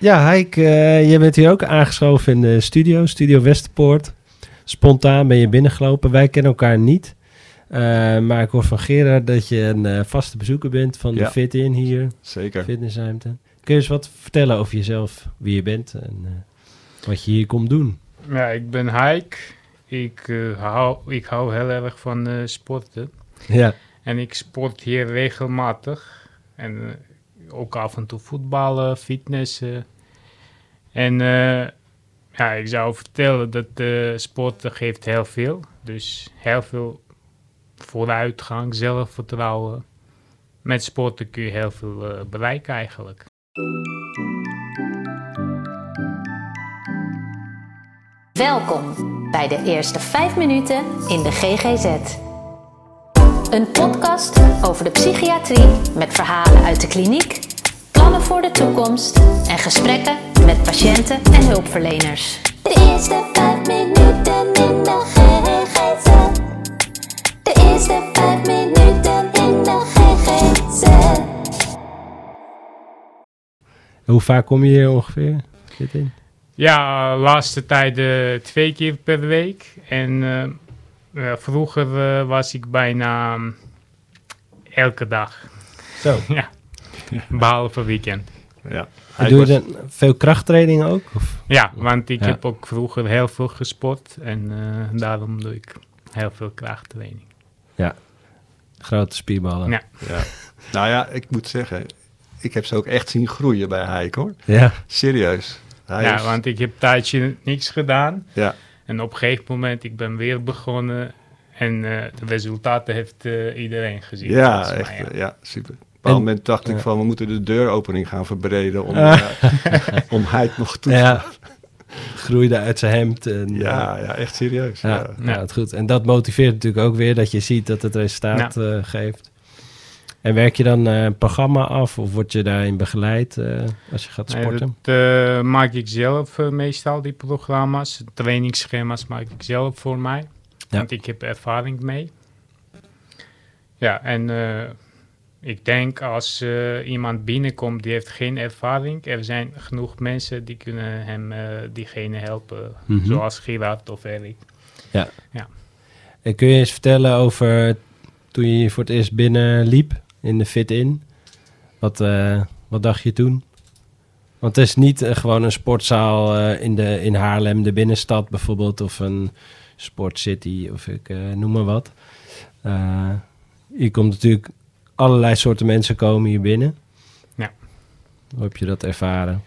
Ja, Heik, uh, je bent hier ook aangeschoven in de studio, Studio Westerpoort. Spontaan ben je binnengelopen. Wij kennen elkaar niet. Uh, maar ik hoor van Gerard dat je een uh, vaste bezoeker bent van de Fit In hier. Zeker. Fitnessruimte. Kun je eens wat vertellen over jezelf, wie je bent en wat je hier komt doen? Ja, ik ben Heik. Ik, hou, ik hou heel erg van sporten. Ja. En ik sport hier regelmatig. En ook af en toe voetballen, fitnessen. En uh, ja, ik zou vertellen dat uh, sporten geeft heel veel. Dus heel veel vooruitgang, zelfvertrouwen. Met sporten kun je heel veel uh, bereiken eigenlijk. Welkom bij de eerste 5 minuten in de GGZ. Een podcast over de psychiatrie met verhalen uit de kliniek, plannen voor de toekomst en gesprekken met patiënten en hulpverleners. De eerste 5 minuten in de GGZ. De eerste 5 minuten in de GGZ. Hoe vaak kom je hier ongeveer? Zit in? Ja, laatste tijd uh, twee keer per week. En uh, uh, vroeger was ik bijna um, elke dag. Zo. ja, behalve weekend. Ja. Doe je dan veel krachttraining ook? Of? Ja, want ik Ja. heb ook vroeger heel veel gesport. En uh, daarom doe ik heel veel krachttraining. Grote spierballen. Ja. ja. Nou ja, ik moet zeggen, ik heb ze ook echt zien groeien bij Heik hoor. Ja. Serieus. Hij ja, is- want ik heb een tijdje niks gedaan. ja. En op een gegeven moment, ik ben weer begonnen. En uh, de resultaten heeft uh, iedereen gezien. Ja, echt. mij, ja. eh, Ja, super. Op een moment dacht ik van, we moeten de deuropening gaan verbreden om, eh, om Heik nog toe te Ja. Groeide uit zijn hemd. En, Ja, ja, echt serieus. Ja, Ja. ja. het goed. En dat motiveert natuurlijk ook weer dat je ziet dat het resultaat eh, geeft. En werk je dan eh, een programma af of word je daarin begeleid eh, als je gaat Nee, sporten? dat eh, maak ik zelf meestal, die programma's. Trainingsschema's maak ik zelf voor mij. Ja. Want ik heb ervaring mee. Ja, en ik denk als iemand binnenkomt die heeft geen ervaring, er zijn genoeg mensen die kunnen hem, eh, diegene helpen. Mhm. Zoals Gerard of Erik. En kun je eens vertellen over toen je voor het eerst binnenliep in de Fit-In? Wat, eh, wat dacht je toen? Want het is niet eh, gewoon een sportzaal eh, in, de, in Haarlem, de binnenstad bijvoorbeeld, of een sportcity of ik noem maar wat. Hier komt natuurlijk allerlei soorten mensen komen hier binnen. Ja. Hoe heb je dat ervaren?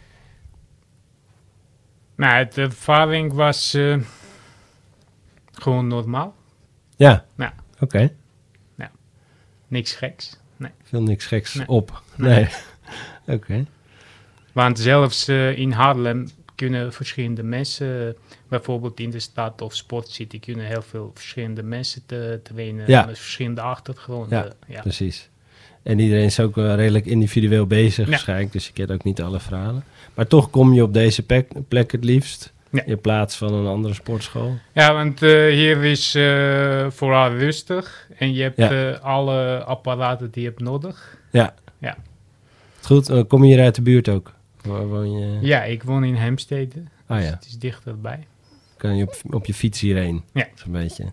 Nou, de ervaring was gewoon normaal. Ja, Ja. oké. Niks geks. Nee. Veel niks geks Nee. op. Nee. Nee. oké. Want zelfs eh, in Haarlem kunnen verschillende mensen, bijvoorbeeld in de stad of sportcity, kunnen heel veel verschillende mensen te trainen Ja. met verschillende achtergronden. Ja, Ja. Precies. En iedereen is ook wel redelijk individueel bezig Ja. waarschijnlijk, dus je kent ook niet alle verhalen. Maar toch kom je op deze plek, plek het liefst, Ja. in plaats van een andere sportschool. Ja, want eh, hier is eh, vooral rustig en je hebt Ja. eh, alle apparaten die je hebt nodig. Ja. Ja. Goed, dan kom je hier uit de buurt ook? Waar woon je? Ja, ik woon in Hemstede, Ah dus ja, het is dichterbij. kan je op, op je fiets hierheen? Ja. Zo'n beetje.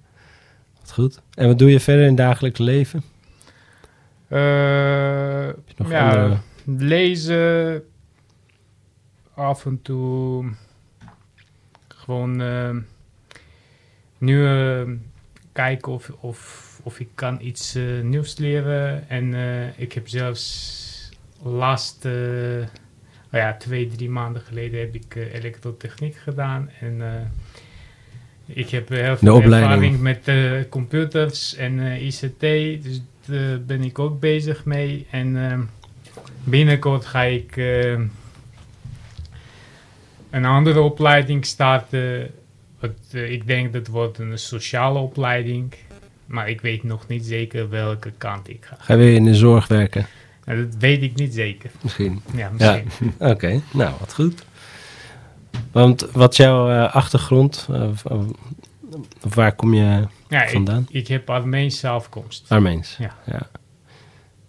Wat goed. En wat doe je verder in het dagelijks leven? Eh, Heb je nog ja, andere... lezen af en toe gewoon eh, nu eh, kijken of, of, of ik kan iets eh, nieuws leren. En eh, ik heb zelfs laatste, oh ja, twee, drie maanden geleden heb ik elektrotechniek gedaan. En ik heb heel veel ervaring met computers en ICT. Dus daar ben ik ook bezig mee. En eh, binnenkort ga ik een andere opleiding starten. Wat, eh, ik denk dat wordt een sociale opleiding. Maar ik weet nog niet zeker welke kant ik ga. Ga je weer in de zorg werken? Nou, dat weet ik niet zeker. Misschien. Ja, misschien. Oké, nou, wat goed. Want wat is jouw eh, achtergrond? Eh, of waar kom je Ja, vandaan? ik heb Armeense afkomst. Armeens. Ja.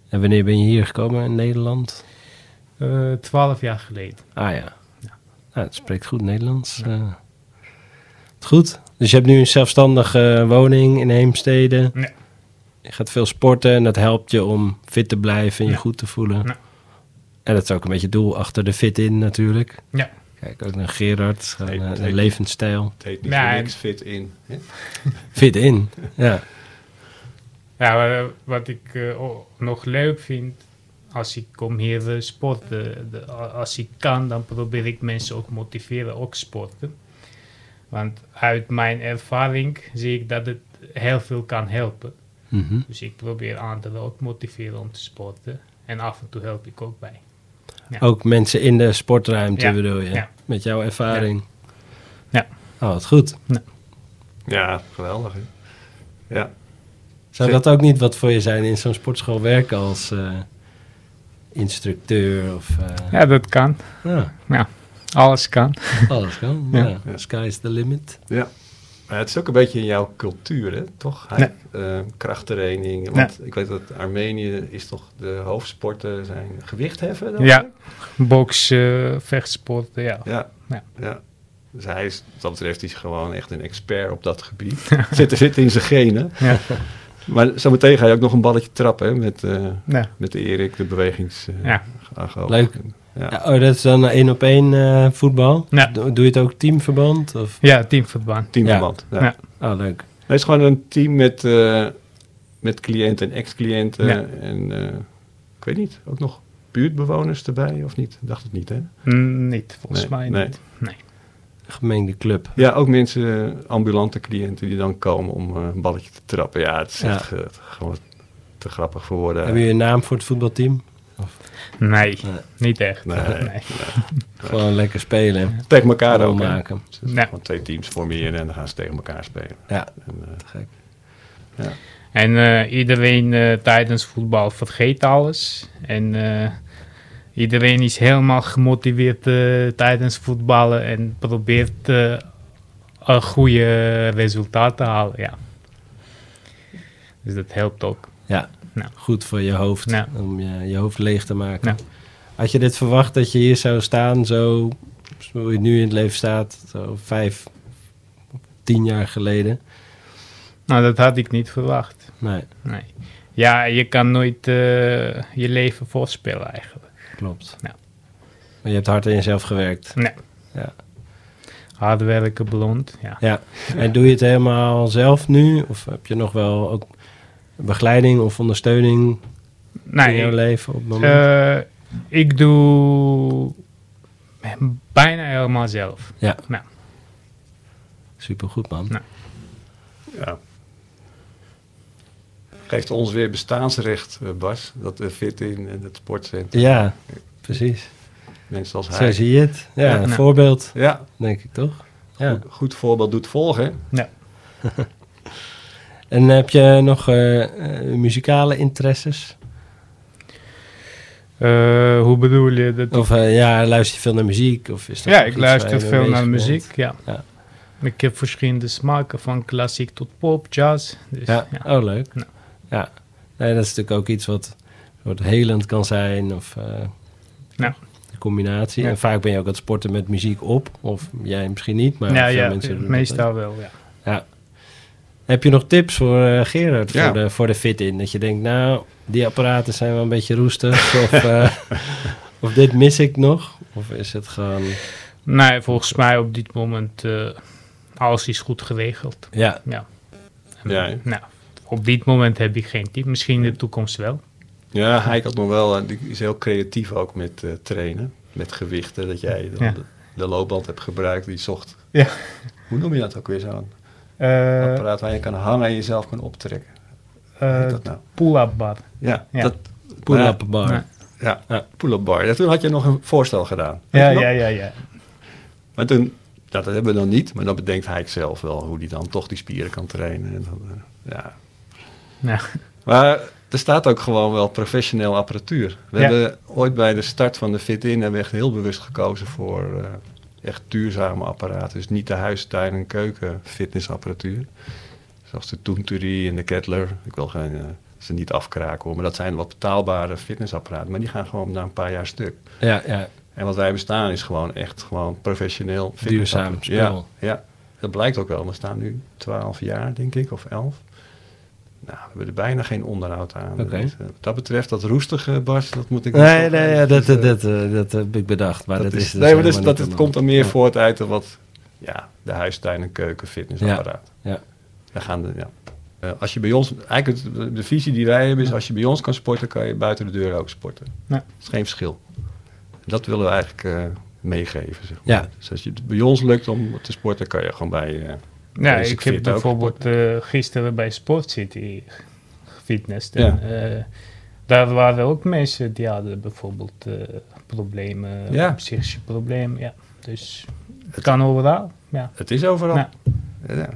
En wanneer ben je hier gekomen in Nederland? Eh, Twaalf jaar geleden. Ah ja. Nou, het spreekt goed Nederlands. eh. goed. Dus je hebt nu een zelfstandige woning in Heemstede. Ja. Je gaat veel sporten en dat helpt je om fit te blijven en je Ja. goed te voelen. Ja. En dat is ook een beetje het doel achter de fit in natuurlijk. Ja. Kijk, ook naar Gerard, gewoon, Nee, eh, nee. een levensstijl. Het heet niet Ja, en- niks fit in. hè? Fit in, ja. Ja, wa- wat ik eh, nog leuk vind, als ik kom hier eh, sporten, de- a- als ik kan, dan probeer ik mensen ook motiveren, ook sporten. Want uit mijn ervaring zie ik dat het heel veel kan helpen. Mhm. Dus ik probeer anderen ook motiveren om te sporten. En af en toe help ik ook bij. Ja. Ook mensen in de sportruimte Ja. bedoel je? Ja. Met jouw ervaring? Ja. Oh, wat goed. Ja, geweldig. Hè? Ja. Zou dat ook niet wat voor je zijn in zo'n sportschool werken als eh, instructeur of... eh, Ja, dat kan. ja, Alles kan. alles kan. Ja. Ja. Sky is the limit. ja. Maar het is ook een beetje in jouw cultuur, hè? toch? Hij, eh, krachttraining. Want ik weet dat Armenië is toch de hoofdsporten zijn gewichtheffen? dan? Ja, boksen, vechtsporten, ja. Ja. Ja. ja. Dus hij is, wat dat betreft, is gewoon echt een expert op dat gebied. zit, zit in zijn genen. Ja. Maar zometeen ga je ook nog een balletje trappen hè, met, eh Ja. met Erik, de bewegings... eh, Ja. Leuk. Ja. Ja, oh, dat is dan één op één eh, voetbal? Ja. Doe doe je het ook teamverband? Of? Ja, teamverband. Teamverband. Ja. Ja. Oh, leuk. Het is gewoon een team met, eh, met cliënten en ex-cliënten. Ja. En eh, ik weet niet, ook nog buurtbewoners erbij of niet? Dacht het niet, hè? Mm, niet, volgens Nee, mij nee. niet. Nee. Gemengde club. Ja, ook mensen, eh, ambulante cliënten die dan komen om eh, een balletje te trappen. Ja, het is Ja. echt eh, gewoon te grappig voor woorden. Hebben jullie een naam voor het voetbalteam? Nee, Nee. niet echt. Nee. Nee. Gewoon lekker spelen. Tegen elkaar ook, maken. Dus Ja. Gewoon twee teams formeren en dan gaan ze tegen elkaar spelen. Ja, En, eh, te gek. En eh, iedereen eh, tijdens voetbal vergeet alles. En eh, iedereen is helemaal gemotiveerd eh, tijdens voetballen en probeert eh, een goede resultaat te halen. Ja. Dus dat helpt ook. Ja, Nou. goed voor je hoofd. Ja. Om je, je hoofd leeg te maken. Ja. Had je dit verwacht dat je hier zou staan, zo hoe je nu in het leven staat, zo vijf, tien jaar geleden? Nou, dat had ik niet verwacht. Nee, Nee. Ja, je kan nooit eh, je leven voorspellen eigenlijk. Klopt. Ja. Maar je hebt hard aan jezelf gewerkt. Nee. Ja. Hard werken, blond. Ja. Ja, en doe je het helemaal zelf nu? Of heb je nog wel ook begeleiding of ondersteuning in Nee, jouw leven op het moment? Eh, ik doe bijna helemaal zelf. ja. nou. Supergoed, man. Nou. ja. Geeft ons weer bestaansrecht, eh, Bas. Dat de fit in en het sportcentrum. Ja, precies. Mensen als Zo hij. zie je het. Ja, Ja, een nou. voorbeeld, Ja, denk ik toch? Ja. goed, goed voorbeeld doet volgen. Ja. En heb je nog eh, eh, muzikale interesses? Eh, hoe bedoel je dat? Of ja, luister je veel naar muziek? Of is dat ja, ik luister veel naar muziek. Ja. Ja. Ik heb verschillende smaken, van klassiek tot pop, jazz. Dus, Ja. ja. oh leuk. Ja. Ja, nee, dat is natuurlijk ook iets wat soort helend kan zijn of eh, Ja. een combinatie. Ja. En vaak ben je ook aan het sporten met muziek op, of jij misschien niet, maar ja, veel ja, mensen doen dat meestal wel. Ja. Ja. Heb je nog tips voor eh, Gerard Ja. voor, de, voor de fit-in? Dat je denkt, nou, die apparaten zijn wel een beetje roestig. of, eh, of dit mis ik nog? Of is het gewoon... Nee, volgens mij op dit moment uh, alles is goed geregeld. Ja, Ja. En, nou, op dit moment heb ik geen tip. Misschien in de toekomst wel. Ja, hij had nog wel, eh, die is heel creatief ook met eh, trainen. Met gewichten, dat jij dan Ja. de, de loopband hebt gebruikt, die zocht. Ja. Hoe noem je dat ook weer zo'n Eh apparaat waar je kan hangen en jezelf kan optrekken? Eh dat nou? Pull-up bar. Ja, ja. dat pull-up bar. Ja. ja, Ja. pull-up bar. Ja, toen had je nog een voorstel gedaan. Ja, ja, ja, ja. Maar toen, dat hebben we dan niet, maar dan bedenkt hij zelf wel hoe hij dan toch die spieren kan trainen. En dan, eh, ja. Ja. Maar er staat ook gewoon wel professioneel apparatuur. We Ja. hebben ooit bij de start van de Fit-In hebben we echt heel bewust gekozen voor eh, echt duurzame apparaten. Dus niet de huistuin- en keuken fitnessapparatuur. Zoals de Toontury en de Kettler. Ik wil geen eh, ze niet afkraken hoor. Maar dat zijn wat betaalbare fitnessapparaten. Maar die gaan gewoon na een paar jaar stuk. Ja, ja. En wat wij bestaan is gewoon echt gewoon professioneel Duurzaam spul. Ja, ja, dat blijkt ook wel. We staan nu 12 jaar, denk ik, of 11. Nou, we hebben er bijna geen onderhoud aan. Dus, eh, wat dat betreft, dat roestige, Bas, dat moet ik Nee, nee, ja, dat, dat, eh, dat, eh, dat heb ik bedacht. Maar dat, is, dus nee, maar dus, dat, het komt dan meer Ja. voort uit de wat, ja, de huistuin- en keuken fitnessapparaat. Ja. Daar gaan de, ja. Eh, als je bij ons, eigenlijk het- de, de visie die wij hebben is, als je bij ons kan sporten, kan je buiten de deur ook sporten. Ja. Dat is geen verschil. Dat willen we eigenlijk eh, meegeven, zeg maar. Ja. Dus als je het bij ons lukt om te sporten, kan je gewoon bij... Ja, Basic ik heb bijvoorbeeld eh, gisteren bij Sport City gefitnessd. En, eh, daar waren ook mensen die hadden bijvoorbeeld eh, problemen, Ja. psychische problemen. Ja. Dus het kan overal. Ja. Het is overal. Ja. Ja.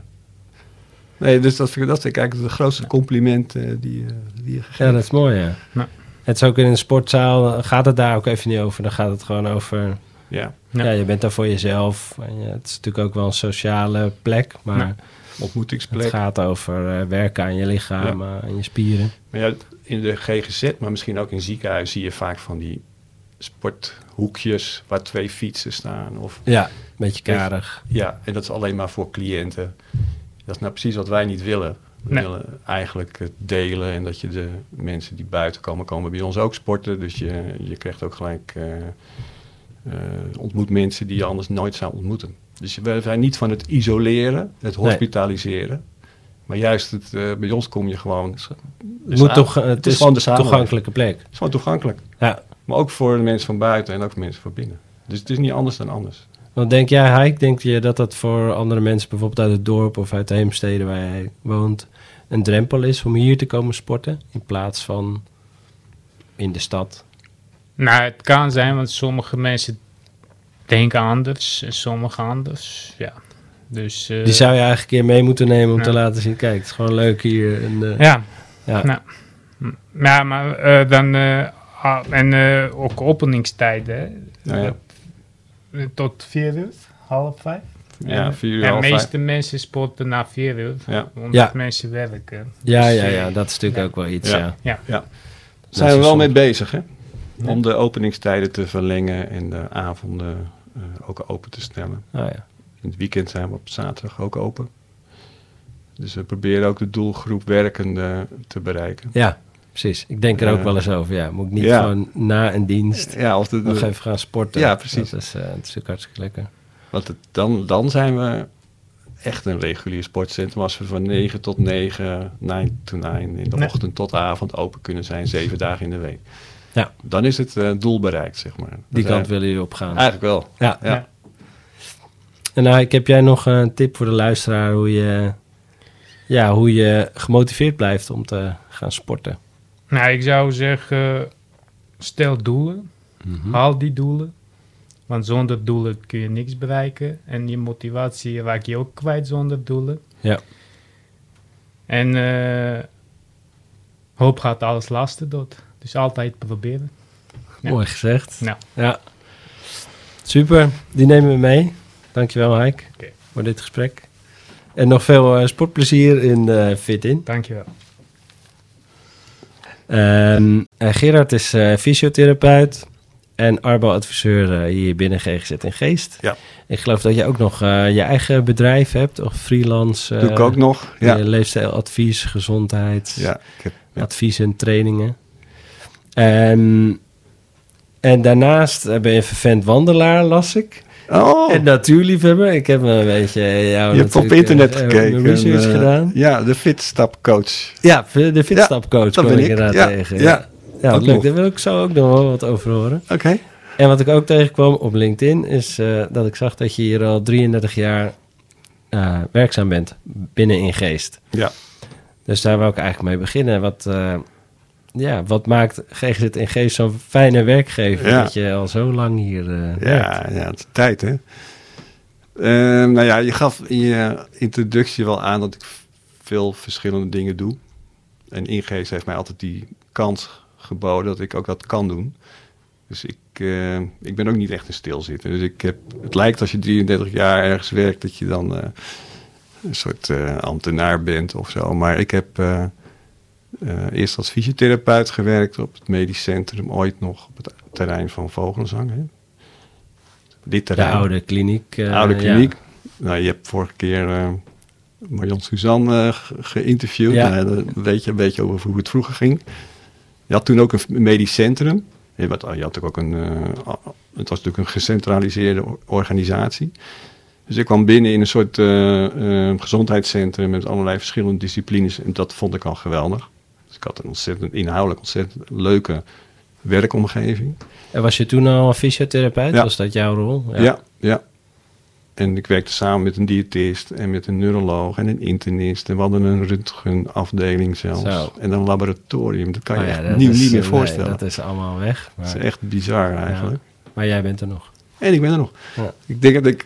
Nee, dus dat vind ik, dat vind ik eigenlijk het grootste compliment eh, die, die je gegeven Ja, dat is mooi, ja. Ja. Het is ook in een sportzaal, gaat het daar ook even niet over. Dan gaat het gewoon over, Ja, ja, Ja. je bent daar voor jezelf. En ja, het is natuurlijk ook wel een sociale plek, maar Ja. ontmoetingsplek. het gaat over eh, werken aan je lichaam, eh, aan je spieren. Maar ja, in de GGZ, maar misschien ook in ziekenhuis, zie je vaak van die sporthoekjes waar twee fietsen staan. Of, Ja, een beetje karig. ja, en dat is alleen maar voor cliënten. Dat is nou precies wat wij niet willen. We Nee. willen eigenlijk het delen en dat je de mensen die buiten komen, komen bij ons ook sporten. Dus je, je krijgt ook gelijk, eh, eh, ontmoet mensen die je anders nooit zou ontmoeten. Dus we zijn niet van het isoleren, het Nee. hospitaliseren. Maar juist het, eh, bij ons kom je gewoon... Het, Dus moet toch, het, het is is gewoon de toegankelijke plek. Het is gewoon toegankelijk. Ja. Maar ook voor de mensen van buiten en ook voor mensen van binnen. Dus het is niet anders dan anders. Want denk jij, Heik, denk je dat dat voor andere mensen, bijvoorbeeld uit het dorp of uit de heemsteden waar jij woont, een drempel is om hier te komen sporten in plaats van in de stad? Nou, het kan zijn, want sommige mensen denken anders en sommige anders. Ja. Dus, eh, Die zou je eigenlijk een keer mee moeten nemen om te laten zien, kijk, het is gewoon leuk hier. En, eh, Ja, ja. Nou, ja, maar eh, dan... ah, en ook openingstijden. Nou ja. Tot vier uur, half vijf. Ja, vier uur, Ja, de meeste vijf. mensen sporten na vier uur, Ja. omdat Ja. mensen werken. ja, Dus, ja, ja, dat is natuurlijk ja. ook wel iets, Ja. ja. Ja, Ja. Zijn we wel soms- mee bezig, hè? Om de openingstijden te verlengen en de avonden eh, ook open te stellen. Oh, ja. In het weekend zijn we op zaterdag ook open. Dus we proberen ook de doelgroep werkende te bereiken. ja, precies. Ik denk er ook wel eens over, ja. Moet ik niet Ja. gewoon na een dienst Ja, of de, nog even gaan sporten? Ja, precies. Dat is, eh, dat is natuurlijk hartstikke lekker. want het, dan, dan zijn we echt een regulier sportcentrum. Als we van 9 tot 9, 9 to 9, in de Nee. ochtend tot avond open kunnen zijn, zeven dagen in de week. Ja. Dan is het eh, doel bereikt, zeg maar. Die Dan kant willen jullie op gaan. Eigenlijk wel. Ja. Ja. Ja. En nou, ik heb jij nog een tip voor de luisteraar hoe je, ja, hoe je gemotiveerd blijft om te gaan sporten? Nou, ik zou zeggen, stel doelen, Mhm. haal die doelen. Want zonder doelen kun je niks bereiken. En je motivatie raak je ook kwijt zonder doelen. Ja. En eh, hoop gaat alles lasten dood. Dus altijd proberen. Ja. Mooi gezegd. Nou. Ja. Super, die nemen we mee. Dankjewel, Heik, Oké. voor dit gesprek. En nog veel eh, sportplezier in eh Fit In. Dankjewel. Ehm, eh, Gerard is eh, fysiotherapeut en arbo-adviseur hier binnen GGZ in Geest. Ja. Ik geloof dat je ook nog eh, je eigen bedrijf hebt of freelance. Doe ik eh, ook nog. Ja, Leefstijladvies, gezondheid, ja, ik heb, ja. advies en trainingen. En, en daarnaast eh, ben je vervent wandelaar, las ik. Oh, En natuurliefhebber. Ik heb een beetje jou je hebt op internet eh, gekeken. mijn research en, eh, gedaan. Ja, de fitstapcoach. Ja, de fitstapcoach dat kom ben ik inderdaad Ja, tegen. ja. ja Ook leuk. nog. Daar wil ik zo ook nog wel wat over horen. Oké. En wat ik ook tegenkwam op LinkedIn is eh, dat ik zag dat je hier al 33 jaar eh, werkzaam bent binnen in Geest. Ja. Dus daar wil ik eigenlijk mee beginnen. Wat, eh, ja, wat maakt GGZ in Geest zo'n fijne werkgever Ja. dat je al zo lang hier werkt? Ja, ja, het is tijd, hè? Ehm, nou ja, je gaf in je introductie wel aan dat ik veel verschillende dingen doe. En Ingeest heeft mij altijd die kans geboden dat ik ook dat kan doen. Dus ik, eh, ik ben ook niet echt een stilzitter. Dus ik heb, het lijkt als je 33 jaar ergens werkt dat je dan eh, een soort ambtenaar bent of zo. Maar ik heb, eerst als fysiotherapeut gewerkt op het medisch centrum, ooit nog op het terrein van Vogelenzang. Hè. Dit De oude kliniek. eh, oude ja. kliniek. Nou, je hebt vorige keer eh Marion Suzanne eh, ge- geïnterviewd. Ja. Nou, dan weet je een beetje over hoe het vroeger ging. Je had toen ook een medisch centrum. Je had, je had ook een, eh, het was natuurlijk een gecentraliseerde or- organisatie. Dus ik kwam binnen in een soort eh, eh, gezondheidscentrum met allerlei verschillende disciplines. En dat vond ik al geweldig. Dus ik had een ontzettend inhoudelijk, ontzettend leuke werkomgeving. En was je toen al fysiotherapeut? Ja. Was dat jouw rol? Ja. ja, En ik werkte samen met een diëtist en met een neuroloog en een internist. En we hadden een röntgenafdeling zelfs. Zo. En een laboratorium. Dat kan je Oh ja, echt dat niet, is, niet meer eh, voorstellen. Nee, dat is allemaal weg. Dat Maar, is echt bizar eigenlijk. maar jij bent er nog. En ik ben er nog. Ja. Ik denk dat ik...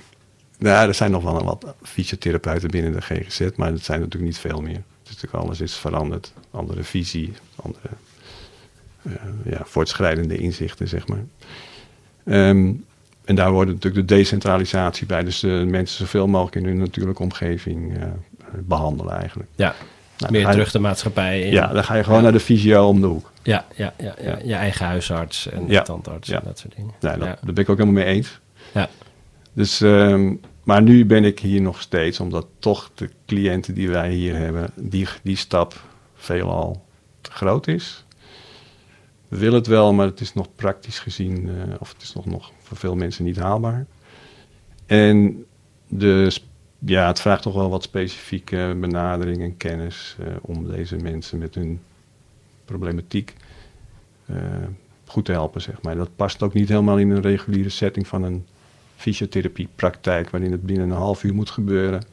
Nou, er zijn nog wel wat fysiotherapeuten binnen de GGZ, maar dat zijn natuurlijk niet veel meer. Het is natuurlijk alles is veranderd. Andere visie, andere eh, ja, voortschrijdende inzichten, zeg maar. Ehm, en daar wordt natuurlijk de decentralisatie bij. Dus de mensen zoveel mogelijk in hun natuurlijke omgeving eh, behandelen eigenlijk. Ja, Nou, meer je- terug de maatschappij in. Ja, dan ga je gewoon Ja. naar de fysio om de hoek. Ja, ja, ja, ja. Ja. je eigen huisarts en tandarts en dat soort dingen. Dat, ja. daar ben ik ook helemaal mee eens. Ja. Dus, ehm, maar nu ben ik hier nog steeds, omdat toch de cliënten die wij hier hebben, die, die stap veelal te groot is. We willen het wel, maar het is nog praktisch gezien, eh, of het is nog, nog voor veel mensen niet haalbaar. En de, sp- ja, het vraagt toch wel wat specifieke benadering en kennis eh, om deze mensen met hun problematiek eh, goed te helpen, zeg maar. Dat past ook niet helemaal in een reguliere setting van een fysiotherapiepraktijk, waarin het binnen een half uur moet gebeuren.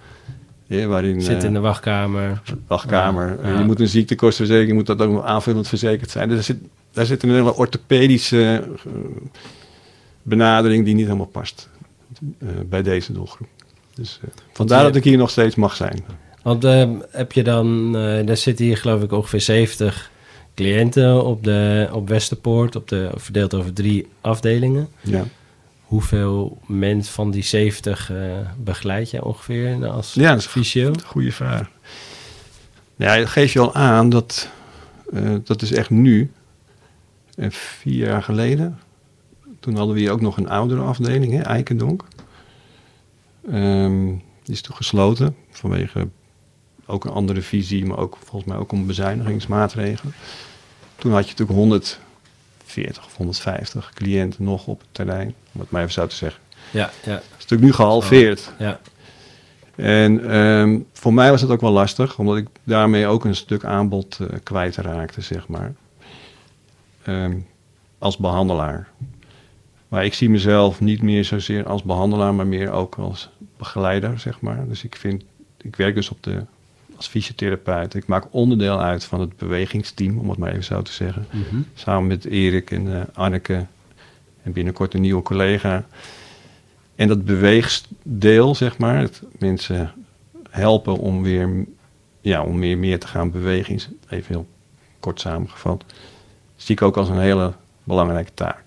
Ja, waarin, Zit eh, in de wachtkamer. wachtkamer. Ja, ja. Je moet een ziektekostenverzekering, moet dat ook aanvullend verzekerd zijn. Dus daar zit, daar zit een hele orthopedische eh, benadering die niet helemaal past eh, bij deze doelgroep. Dus eh, vandaar dat ik hier nog steeds mag zijn. Want eh, heb je dan, eh daar zitten hier geloof ik ongeveer 70 cliënten op, de, op Westerpoort, op de, verdeeld over drie afdelingen. Ja, Hoeveel mensen van die 70 eh, begeleid jij ongeveer als ja dat is een goede vraag. Ja, dat geeft je al aan dat eh, dat is echt nu. En vier jaar geleden, toen hadden we hier ook nog een oudere afdeling, hè, Eikendonk. Ehm, die is toen gesloten vanwege ook een andere visie, maar ook volgens mij ook om bezuinigingsmaatregelen. Toen had je natuurlijk 140 of 150 cliënten nog op het terrein, om het maar even zo te zeggen. Ja, ja, Dat is natuurlijk nu gehalveerd. ja. En ehm, voor mij was het ook wel lastig, omdat ik daarmee ook een stuk aanbod eh, kwijtraakte, zeg maar. Ehm, als behandelaar. Maar ik zie mezelf niet meer zozeer als behandelaar, maar meer ook als begeleider, zeg maar. Dus ik vind, ik werk dus op de, als fysiotherapeut. Ik maak onderdeel uit van het bewegingsteam, om het maar even zo te zeggen. Mhm. Samen met Erik en eh, Anneke en binnenkort een nieuwe collega. En dat beweegsdeel, zeg maar, het mensen helpen om weer ja, om meer, meer te gaan bewegen, even heel kort samengevat, zie ik ook als een hele belangrijke taak.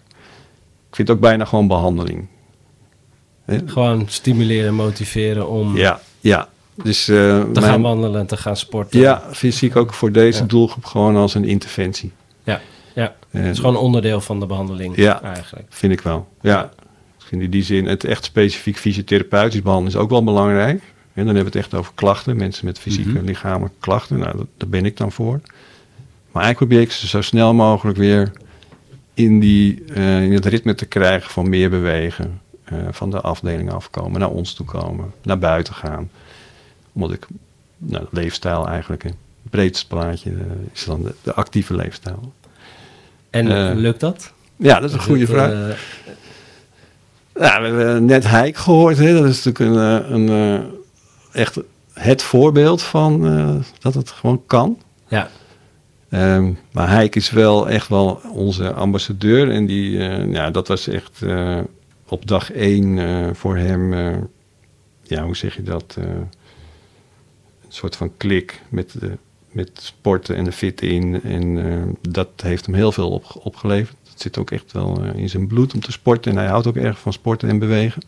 Ik vind het ook bijna gewoon behandeling. Gewoon stimuleren, motiveren om Ja, ja. Dus, eh, te mijn- gaan wandelen, te gaan sporten. Ja, ik ook voor deze Ja. doelgroep gewoon als een interventie. ja, ja. Eh, Het is gewoon onderdeel van de behandeling Ja. eigenlijk. Vind ik wel. Ja. Vind in die zin het echt specifiek fysiotherapeutisch behandelen is ook wel belangrijk. En dan hebben we het echt over klachten. Mensen met fysieke Mhm. en lichamelijke klachten. Nou, dat, daar ben ik dan voor. Maar eigenlijk probeer ik ze zo snel mogelijk weer in, die, eh, in het ritme te krijgen van meer bewegen. van de afdeling afkomen, naar ons toe komen, naar buiten gaan. Omdat ik, nou, leefstijl eigenlijk, een breedste plaatje eh, is dan de, de actieve leefstijl. En Eh, lukt dat? Ja, dat is een goede vraag. Ja, we hebben net Heik gehoord. Hè? Dat is natuurlijk een, een, echt het voorbeeld van dat het gewoon kan. ja, Ehm, maar Heik is wel echt wel onze ambassadeur. En die, ja, dat was echt op dag één voor hem, ja, hoe zeg je dat? Een soort van klik met, de, met sporten en de fit in. En eh, dat heeft hem heel veel op, opgeleverd. Het zit ook echt wel eh, in zijn bloed om te sporten. En hij houdt ook erg van sporten en bewegen.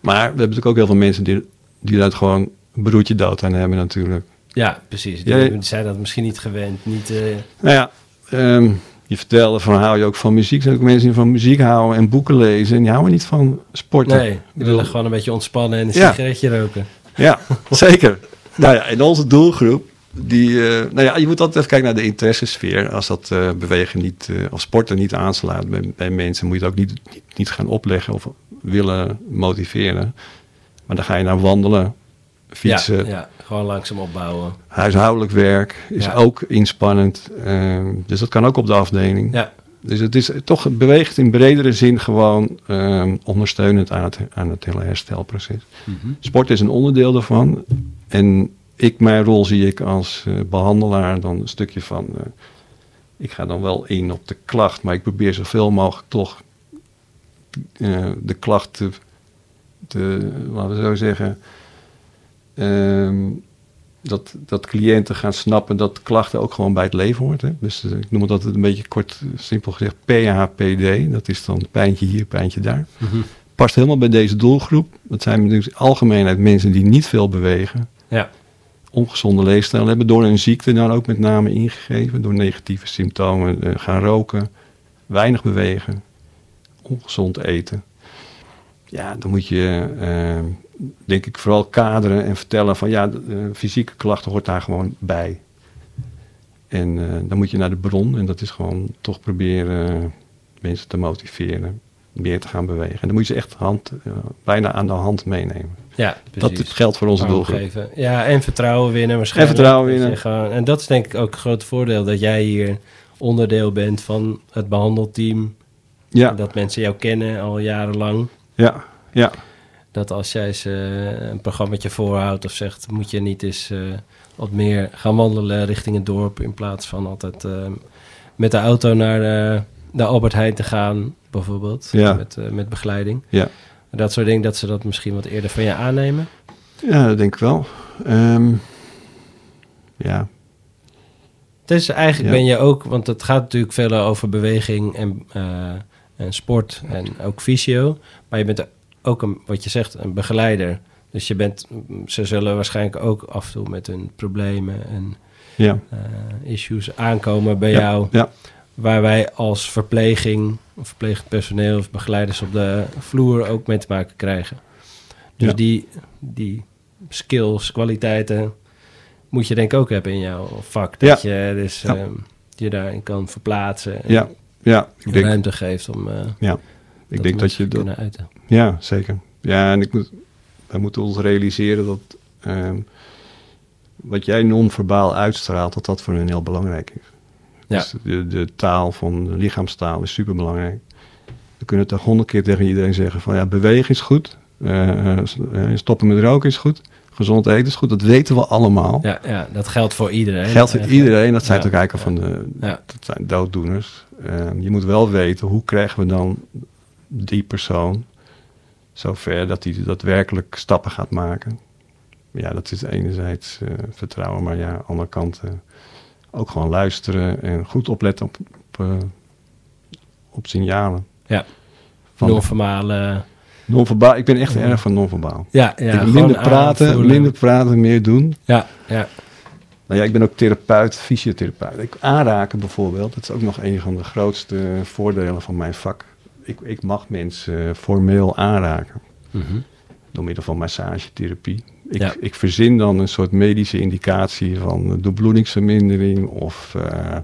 Maar we hebben natuurlijk ook heel veel mensen die, die daar gewoon een broertje dood aan hebben natuurlijk. Ja, precies. Die, zijn dat misschien niet gewend. Niet, eh, Nou ja, ehm, je vertelde van hou je ook van muziek. Er zijn ook mensen die van muziek houden en boeken lezen. En die houden niet van sporten. nee, die willen gewoon een beetje ontspannen en een Ja. sigaretje roken. Ja, zeker. Nou ja, in onze doelgroep, die, eh, nou ja, je moet altijd even kijken naar de interessesfeer. Als dat eh, bewegen niet, eh, of sporten niet aanslaat bij, bij mensen, moet je het ook niet, niet, gaan opleggen of willen motiveren. Maar dan ga je naar wandelen, fietsen, Ja, ja, gewoon langzaam opbouwen. huishoudelijk werk is Ja. ook inspannend. Ehm, dus dat kan ook op de afdeling. Ja, Dus het is toch het beweegt in bredere zin gewoon ehm, ondersteunend aan het, aan het hele herstelproces. Mhm. Sport is een onderdeel daarvan. En ik, mijn rol zie ik als eh, behandelaar dan een stukje van... eh, ik ga dan wel in op de klacht, maar ik probeer zoveel mogelijk toch eh, de klacht te, te, laten we zo zeggen... ehm, dat, dat cliënten gaan snappen dat klachten ook gewoon bij het leven hoort. Hè? Dus eh, ik noem het altijd een beetje kort, eh, simpel gezegd, PHPD. Dat is dan pijntje hier, pijntje daar Mhm. past helemaal bij deze doelgroep. Dat zijn natuurlijk algemeenheid mensen die niet veel bewegen, ja. ongezonde leefstijl hebben, door hun ziekte dan ook met name ingegeven, door negatieve symptomen eh, gaan roken, weinig bewegen, ongezond eten. Ja, dan moet je, denk ik, vooral kaderen en vertellen van ja, de, eh, fysieke klachten hoort daar gewoon bij. En eh, dan moet je naar de bron en dat is gewoon toch proberen eh, mensen te motiveren meer te gaan bewegen. En dan moet je ze echt hand, bijna aan de hand meenemen. ja Dat precies. geldt voor onze doelgroep. geven. Ja, en vertrouwen winnen waarschijnlijk. En vertrouwen Dat winnen. gewoon- en dat is denk ik ook een groot voordeel dat jij hier onderdeel bent van het behandelteam. Ja, Dat mensen jou kennen al jarenlang. ja, ja, Dat als jij ze een programmaatje voorhoudt of zegt... moet je niet eens eh, wat meer gaan wandelen richting het dorp... in plaats van altijd eh, met de auto naar de, Albert Heijn te gaan, bijvoorbeeld. Ja. Met, eh, met begeleiding. ja. Dat soort dingen, dat ze dat misschien wat eerder van je aannemen. Ja, dat denk ik wel. Ehm, ja, is eigenlijk Ja. ben je ook, want het gaat natuurlijk veel over beweging en, eh, en sport en ook fysio. Maar je bent ook, een, wat je zegt, een begeleider. Dus je bent, ze zullen waarschijnlijk ook af en toe met hun problemen en ja, eh, issues aankomen bij ja, jou. ja, Waar wij als verpleging, of verplegend personeel of begeleiders op de vloer ook mee te maken krijgen. Dus die, die skills, kwaliteiten moet je denk ik ook hebben in jouw vak. Dat je dus ehm, je daarin kan verplaatsen. En ja, ja. Ik denk, ruimte geeft om eh ja. Ik denk dat je dat, uiten. Ja, zeker. Ja, en ik moet, wij moeten ons realiseren dat ehm, wat jij non-verbaal uitstraalt, dat dat voor hun heel belangrijk is. Ja. Dus de, de taal van de lichaamstaal is super belangrijk. We kunnen toch honderd keer tegen iedereen zeggen van ja, bewegen is goed, eh, eh, stoppen met roken is goed, gezond eten is goed. Dat weten we allemaal. Ja, ja, dat geldt voor iedereen. Geldt voor iedereen, dat zijn Ja, toch eigenlijk ja. van de, Ja. dat zijn dooddoeners. Ehm, je moet wel weten, hoe krijgen we dan die persoon zover dat hij daadwerkelijk stappen gaat maken. Ja, dat is enerzijds eh, vertrouwen, maar ja, aan de andere kant eh, ook gewoon luisteren en goed opletten op, op, eh, op signalen. Ja. Van Non-formale... non-verbaal. Ik ben echt erg van non-verbaal. Ja, ja, minder praten, aanvoelen. minder praten, meer doen. Ja, ja. Nou ja, ik ben ook therapeut, fysiotherapeut. Ik, aanraken bijvoorbeeld, dat is ook nog een van de grootste voordelen van mijn vak. Ik, ik mag mensen eh, formeel aanraken Mhm. door middel van massagetherapie. Ik, Ja. ik verzin dan een soort medische indicatie van doorbloedingsvermindering of eh,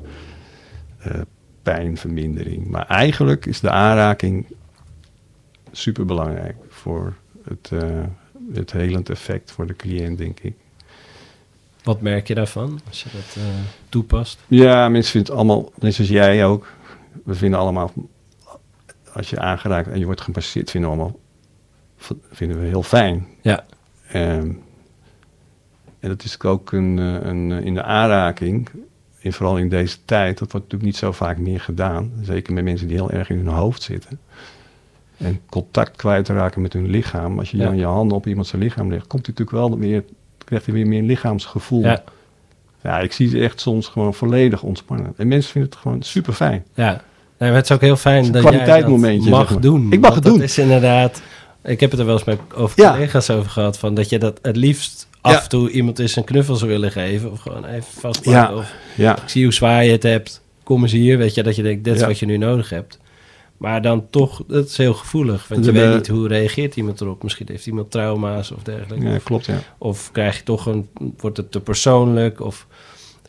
eh, pijnvermindering. Maar eigenlijk is de aanraking super belangrijk voor het, eh, het helend effect voor de cliënt, denk ik. Wat merk je daarvan als je dat toepast? Ja, mensen vinden het allemaal, net zoals jij ook. We vinden allemaal, als je aangeraakt en je wordt gepasseerd, vinden we allemaal vinden we heel fijn. Ja, Ehm, en dat is ook een, eh, een, eh, in de aanraking, en vooral in deze tijd, dat wordt natuurlijk niet zo vaak meer gedaan. Zeker met mensen die heel erg in hun hoofd zitten. En contact kwijtraken met hun lichaam. Als je Ja. dan je handen op iemand zijn lichaam legt, komt hij natuurlijk wel meer, krijgt hij weer meer lichaamsgevoel. ja, Ja, ik zie ze echt soms gewoon volledig ontspannen. En mensen vinden het gewoon super fijn. ja. Nee, maar het is ook heel fijn dat jij dat mag zeg doen. Ik mag het doen. Dat is inderdaad Ik heb het er wel eens met over Ja. collega's over gehad. Van dat je dat het liefst af Ja. en toe iemand eens een knuffel zou willen geven. Of gewoon even vastpakken. Ja. Of Ja, ik zie hoe zwaar je het hebt. Kom eens hier. Weet je, dat je denkt, dit is wat je nu nodig hebt. Maar dan toch, dat is heel gevoelig. Want je weet hebben- niet hoe reageert iemand erop. Misschien heeft iemand trauma's of dergelijke. ja klopt, ja. of krijg je toch een, wordt het te persoonlijk. Of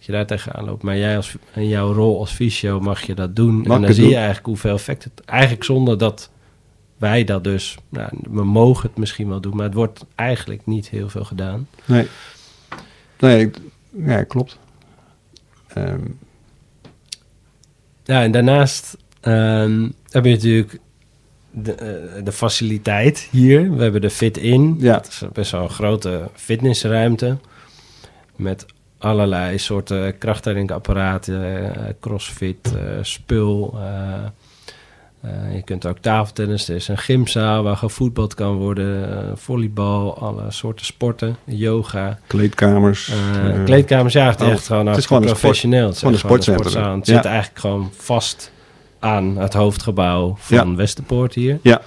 je daar tegenaan loopt. Maar jij als, in jouw rol als fysio mag je dat doen. Mag en dan zie doen? je eigenlijk hoeveel effect het... Eigenlijk zonder dat wij dat dus... Nou, we mogen het misschien wel doen. Maar het wordt eigenlijk niet heel veel gedaan. Nee. Nee, ja, klopt. Ehm, Ja, en daarnaast ehm, heb je natuurlijk de, eh, de faciliteit hier. We hebben de Fit-In. Ja. Dat is best wel een grote fitnessruimte. Met allerlei soorten krachttrainingapparaten, eh, crossfit, eh, spul. eh, je kunt ook tafeltennis. Er is een gymzaal waar gevoetbald kan worden. volleybal, alle soorten sporten. Yoga. kleedkamers. Kleedkamers, ja, het is oh, echt gewoon het is gewoon professioneel. Het is gewoon een sportzaal. Het Ja. zit eigenlijk gewoon vast aan het hoofdgebouw van Ja. Westerpoort hier. Ja.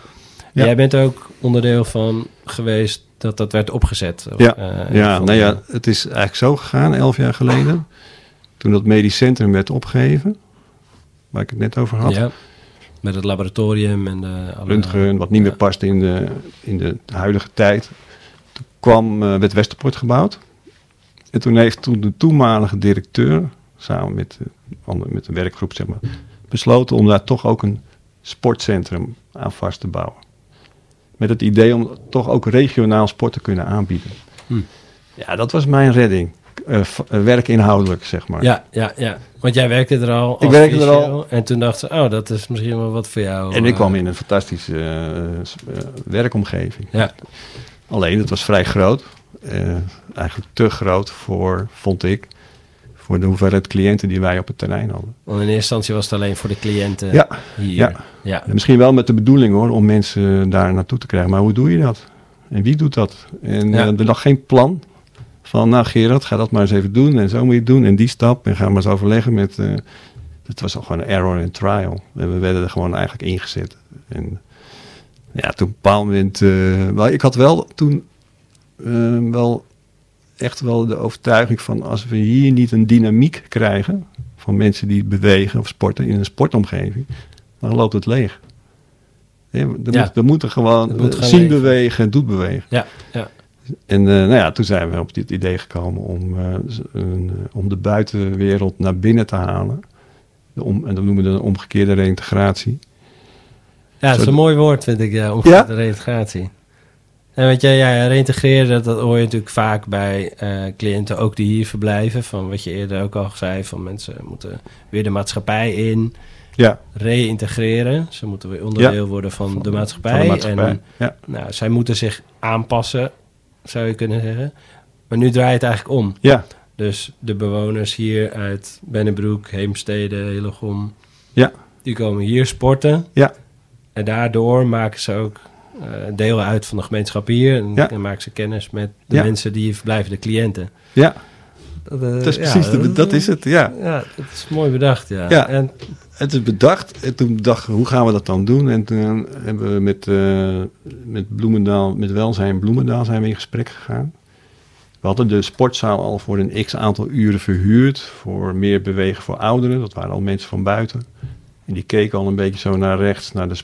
Ja. Jij bent ook onderdeel van geweest dat dat werd opgezet. Ja. Eh, ja, nou ja, het is eigenlijk zo gegaan, elf jaar geleden. Toen dat medisch centrum werd opgegeven, waar ik het net over had. Ja, met het laboratorium en de... alle- Röntgen, wat niet meer past in de, in de huidige tijd. Toen kwam, eh, werd Westerpoort gebouwd. En toen heeft toen de toenmalige directeur, samen met, de ander- met de werkgroep, zeg maar, besloten om daar toch ook een sportcentrum aan vast te bouwen. Met het idee om toch ook regionaal sport te kunnen aanbieden. Hm. Ja, dat was mijn redding. V- eh, werkinhoudelijk, zeg maar. Ja, ja, ja. Want jij werkte er al Ik werkte er al. En toen dacht ze, oh, dat is misschien wel wat voor jou. En ik eh, kwam in een fantastische werkomgeving. Ja, Alleen, het was vrij groot. Eigenlijk te groot voor, vond ik, voor de hoeveelheid cliënten die wij op het terrein hadden. want in eerste instantie was het alleen voor de cliënten Ja, hier. ja. ja. En misschien wel met de bedoeling hoor, om mensen daar naartoe te krijgen. Maar hoe doe je dat? En wie doet dat? En Ja. eh, er lag geen plan van, nou Gerard, ga dat maar eens even doen. En zo moet je het doen. En die stap. En ga maar eens overleggen met... eh, het was al gewoon een error and trial. En we werden er gewoon eigenlijk ingezet. En ja, toen op een bepaald moment... eh, wel, ik had wel toen wel echt wel de overtuiging van... als we hier niet een dynamiek krijgen... van mensen die bewegen of sporten in een sportomgeving... dan loopt het leeg. Ja, er, Ja. moet, er moeten gewoon, Het moet zien leven. bewegen, doet bewegen. Ja, ja. En eh, nou ja, toen zijn we op dit idee gekomen om, z- een, eh, om de buitenwereld naar binnen te halen. De om, en dat noemen we de omgekeerde reintegratie. Ja, dat is een mooi woord, vind ik, ja, omgekeerde reintegratie. En weet je, ja, reintegreren, dat hoor je natuurlijk vaak bij eh, cliënten ook die hier verblijven. Van wat je eerder ook al zei, van mensen moeten weer de maatschappij in, Ja, reïntegreren. Ze moeten weer onderdeel worden van, de maatschappij. van de maatschappij. En ja, nou, zij moeten zich aanpassen, zou je kunnen zeggen. Maar nu draait het eigenlijk om. ja, Dus de bewoners hier uit Bennebroek, Heemstede, Hillegom, ja, die komen hier sporten. ja, En daardoor maken ze ook deel uit van de gemeenschap hier. En, Ja. en maken ze kennis met de Ja. mensen die hier verblijven, de cliënten. ja. Dat, eh, Dat is precies, de, dat is het, ja. Ja, dat is mooi bedacht, ja. Ja. En, Het is bedacht. En toen dachten we, hoe gaan we dat dan doen? En toen hebben we met, eh, met Bloemendaal, met Welzijn Bloemendaal zijn we in gesprek gegaan. We hadden de sportzaal al voor een x aantal uren verhuurd. Voor meer bewegen voor ouderen. Dat waren al mensen van buiten. En die keken al een beetje zo naar rechts, naar de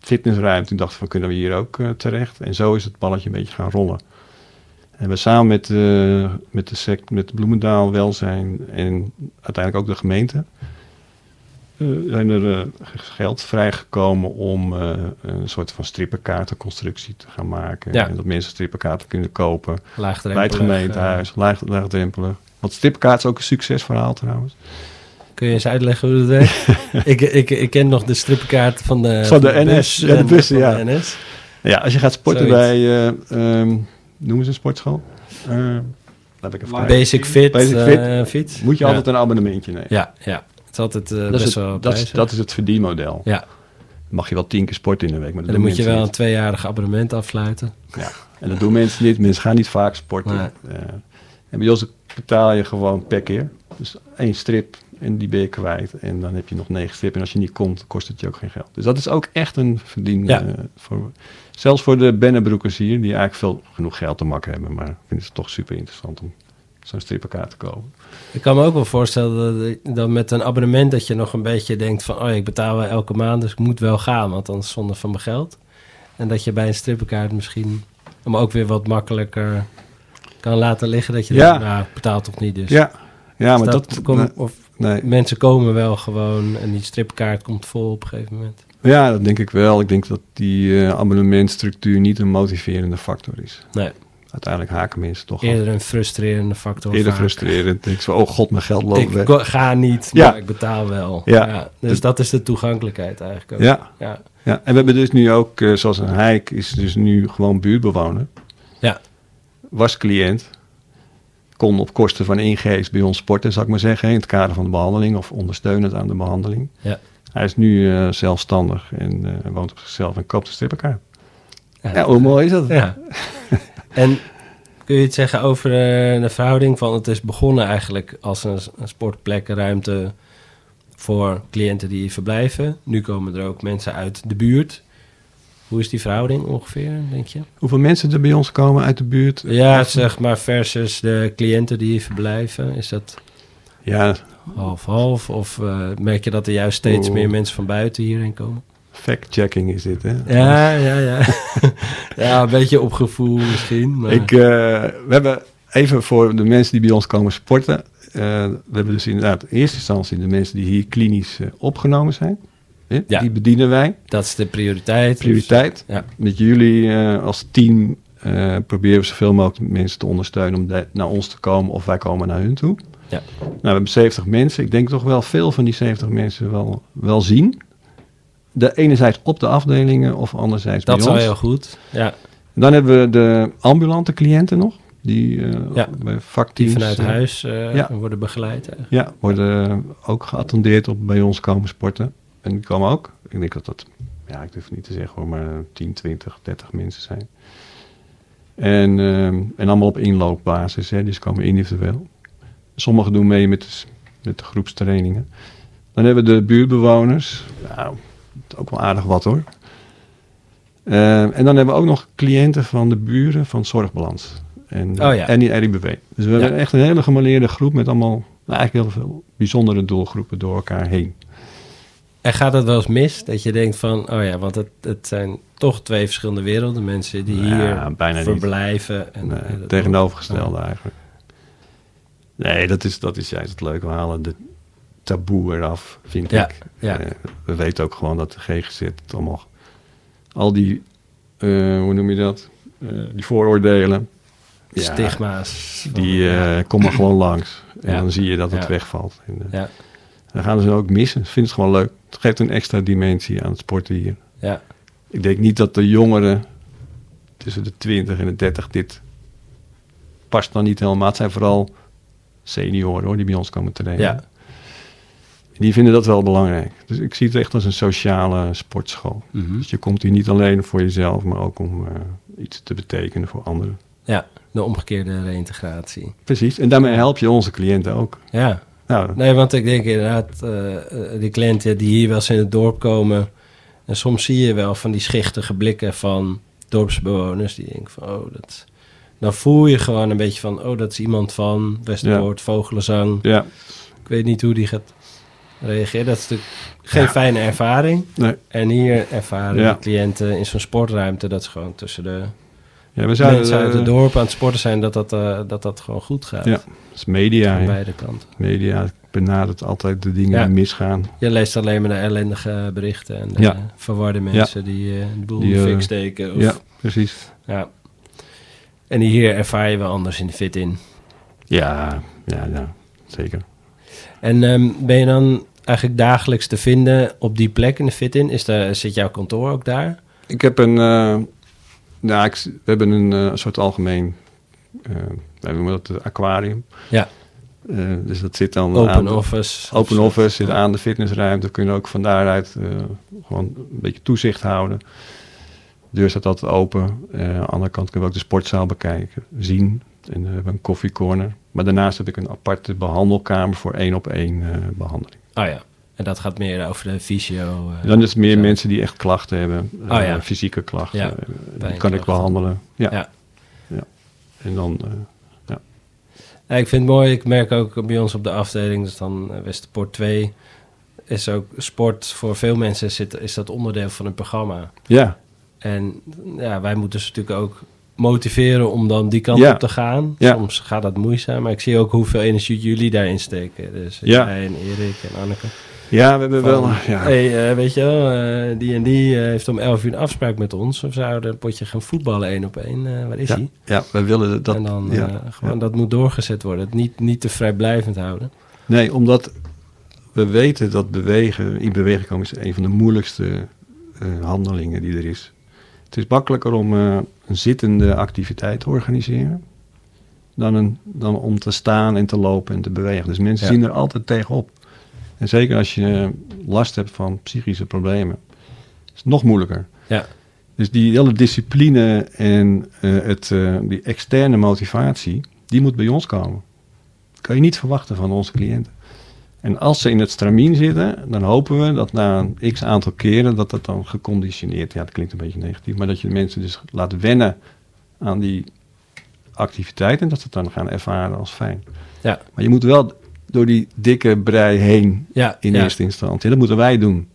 fitnessruimte. En dachten van, kunnen we hier ook eh, terecht? En zo is het balletje een beetje gaan rollen. En we samen met, eh, met, de sect, met Bloemendaal, Welzijn en uiteindelijk ook de gemeente... eh, zijn er geld vrijgekomen om een soort van strippenkaartenconstructie te gaan maken. Ja. En dat mensen strippenkaarten kunnen kopen bij het gemeentehuis, laag, laagdrempelig. Want strippenkaart is ook een succesverhaal trouwens. Eh, kun je eens uitleggen hoe dat werkt? ik, ik, ik ken nog de strippenkaart van de, Van de NS, ja, de bussen, van ja. de NS. Ja, als je gaat sporten Zoiets. bij, eh ehm, noemen ze een sportschool? Eh, laat ik even. Basic Fit, Basic eh, Fit. fiets. Moet je ja. altijd een abonnementje nemen. Ja, ja. Het is altijd eh, dat, best is wel het, dat, is, dat is het verdienmodel. Ja, Mag je wel tien keer sporten in de week, maar dat en dan moet je wel een tweejarig abonnement afsluiten. Ja. En dat doen mensen niet. Mensen gaan niet vaak sporten. Nee. Eh, en bij ons betaal je gewoon per keer. Dus één strip en die ben je kwijt. En dan heb je nog negen strips. En als je niet komt, kost het je ook geen geld. Dus dat is ook echt een verdien. Ja. eh, voor, zelfs voor de bennenbroekers hier, die eigenlijk veel genoeg geld te makken hebben. Maar vinden het toch super interessant om zo'n strippenkaart te kopen. Ik kan me ook wel voorstellen dat, dat met een abonnement dat je nog een beetje denkt van... oh ik betaal wel elke maand, dus ik moet wel gaan, want anders zonde van mijn geld. En dat je bij een strippenkaart misschien hem ook weer wat makkelijker kan laten liggen. Dat je Ja. denkt, nou, ik betaal toch niet dus. Ja, ja maar dat... kom- nee, of nee. mensen komen wel gewoon en die strippenkaart komt vol op een gegeven moment. Ja, dat denk ik wel. Ik denk dat die eh, abonnementstructuur niet een motiverende factor is. Nee, Uiteindelijk haken mensen toch eerder een frustrerende factor. eerder vaak. frustrerend. Ik zo, oh god, mijn geld loopt Ik weg. ga niet, Ja. maar ik betaal wel. Ja. dus dat is de toegankelijkheid eigenlijk ook. Ja, ja. ja, en we hebben dus nu ook, eh, zoals een Heik is dus nu gewoon buurtbewoner. Ja. Was cliënt. Kon op kosten van ingeest bij ons sporten, zou ik maar zeggen. In het kader van de behandeling of ondersteunend aan de behandeling. Ja. Hij is nu eh, zelfstandig en eh, woont op zichzelf en koopt een strippenkaart. Ja. Ja, hoe mooi is dat? Ja. en kun je iets zeggen over eh, de verhouding van het is begonnen eigenlijk als een, een sportplek, een ruimte voor cliënten die hier verblijven. Nu komen er ook mensen uit de buurt. Hoe is die verhouding ongeveer, denk je? Hoeveel mensen er bij ons komen uit de buurt? Ja, zeg maar versus de cliënten die hier verblijven. Is dat Ja, half-half? Of eh, merk je dat er juist steeds meer mensen van buiten hierheen komen? fact-checking is dit, hè? Ja, ja, ja. ja, een beetje op gevoel misschien. Maar... Ik, eh, we hebben even voor de mensen die bij ons komen sporten. eh, we hebben dus inderdaad in eerste instantie de mensen die hier klinisch opgenomen zijn. Hè, Ja. Die bedienen wij. Dat is de prioriteit. Prioriteit. Ja. Met jullie eh, als team eh, proberen we zoveel mogelijk mensen te ondersteunen om de- naar ons te komen of wij komen naar hun toe. Ja. Nou, we hebben 70 mensen. Ik denk toch wel veel van die 70 mensen wel, wel zien. De enerzijds op de afdelingen of anderzijds Dat bij is al ons. heel goed. Ja, Dan hebben we de ambulante cliënten nog. Die Ja. bij die vakteams... vanuit eh, huis ja. worden begeleid. eigenlijk. Ja, worden ook geattendeerd op bij ons komen sporten. En die komen ook. Ik denk dat dat, ja, ik durf het niet te zeggen hoor, maar 10, 20, 30 mensen zijn. En, ehm, en allemaal op inloopbasis, hè, dus komen individueel. Sommigen doen mee met met de groepstrainingen. Dan hebben we de buurtbewoners. Nou, dat is ook wel aardig wat hoor. Ehm, en dan hebben we ook nog cliënten van de buren van Zorgbalans. En, Oh ja. en die RIBW. Dus we hebben echt een hele gemaleerde groep met allemaal nou, eigenlijk heel veel bijzondere doelgroepen door elkaar heen. En gaat het wel eens mis dat je denkt van, oh ja, want het, het zijn toch twee verschillende werelden. Mensen die hier bijna verblijven. En, Nee, eh, tegenovergestelde eigenlijk. Nee, dat is, dat is juist het leuke. We halen de taboe eraf, vind Ja, ik. ja. Eh, we weten ook gewoon dat de GGZ het allemaal... Al die, eh, hoe noem je dat? Die vooroordelen. Stigma's. Die komen gewoon langs. En dan zie je dat het wegvalt. En, Ja, Dan gaan ze ook missen. Ze vinden het gewoon leuk. Het geeft een extra dimensie aan het sporten hier. ja. Ik denk niet dat de jongeren tussen de 20 en de 30 dit past dan niet helemaal. Het zijn vooral senioren hoor, die bij ons komen trainen. Ja. Die vinden dat wel belangrijk. Dus ik zie het echt als een sociale sportschool. Mhm. Dus je komt hier niet alleen voor jezelf, maar ook om eh, iets te betekenen voor anderen. ja, de omgekeerde reïntegratie. Precies, en daarmee help je onze cliënten ook. Ja, Nou, nee, want ik denk inderdaad, eh, eh, die cliënten die hier wel eens in het dorp komen... en soms zie je wel van die schichtige blikken van dorpsbewoners... die denken van, oh, dat... Dan voel je gewoon een beetje van, oh, dat is iemand van Westerwoord, Vogelenzang. ja, Ik weet niet hoe die gaat reageren. Dat is natuurlijk geen Ja. fijne ervaring. nee. En hier ervaren Ja. de cliënten in zo'n sportruimte... dat is gewoon tussen de ja we zouden, mensen uit eh, het dorp aan het sporten zijn... dat dat, eh, dat, dat gewoon goed gaat. Ja, dat is media. Aan beide kanten. Media benadert altijd de dingen Ja. die misgaan. Je leest alleen maar de ellendige berichten... en de Ja. eh, verwarde mensen die eh, de boel Die, in de eh, fik steken. Of, Ja, precies. ja. En hier ervaar je wel anders in de fit in. Ja, ja, ja, zeker. En ehm, ben je dan eigenlijk dagelijks te vinden op die plek in de fit in? Is daar, zit jouw kantoor ook daar? Ik heb een, eh, nou, ik, we hebben een eh, soort algemeen, eh we noemen dat het aquarium. Ja. Eh, dus dat zit dan Open aan de- office? Open Of- office zit aan de fitnessruimte. Kun je ook van daaruit gewoon een beetje toezicht houden. De deur staat altijd open. Aan de andere kant kunnen we ook de sportzaal bekijken, zien. En we hebben een koffiecorner. Maar daarnaast heb ik een aparte behandelkamer voor één op één eh, behandeling. Oh ja. En dat gaat meer over de fysio. eh, Dan is het meer zo. mensen die echt klachten hebben, eh, Oh ja. fysieke klachten. Ja, eh, die kan ik pijnklachten. behandelen. Ja. Ja. Ja. En dan, eh, Ja, ik vind het mooi. Ik merk ook bij ons op de afdeling, dus dan eh, Westerpoort 2, is ook sport voor veel mensen zit, is dat onderdeel van hun programma. ja, En ja, wij moeten ze natuurlijk ook motiveren om dan die kant Ja. op te gaan. Ja. Soms gaat dat moeizaam, maar ik zie ook hoeveel energie jullie daarin steken. Dus Ja. jij en Erik en Anneke. Ja, we hebben wel. Ja. hey, eh, weet je wel, eh, die en die eh, heeft om 11 uur een afspraak met ons. Of zouden een potje gaan voetballen één op één. Waar is hij? ja, we willen dat. en dan ja, gewoon, dat moet doorgezet worden. Het niet, niet te vrijblijvend houden. Nee, omdat we weten dat bewegen, in beweging komen is een van de moeilijkste handelingen die er is. Het is makkelijker om een zittende activiteit te organiseren dan, een, dan om te staan en te lopen en te bewegen. Dus mensen zien er altijd tegenop. En zeker als je eh, last hebt van psychische problemen, is het nog moeilijker. Ja. Dus die hele discipline en eh, het, eh, die externe motivatie, die moet bij ons komen. Dat kan je niet verwachten van onze cliënten. En als ze in het stramien zitten, dan hopen we dat na een x aantal keren dat dat dan geconditioneerd, ja dat klinkt een beetje negatief, maar dat je de mensen dus laat wennen aan die activiteit en dat ze het dan gaan ervaren als fijn. Ja. Maar je moet wel door die dikke brei heen Ja, in ja. eerste instantie. Dat moeten wij doen.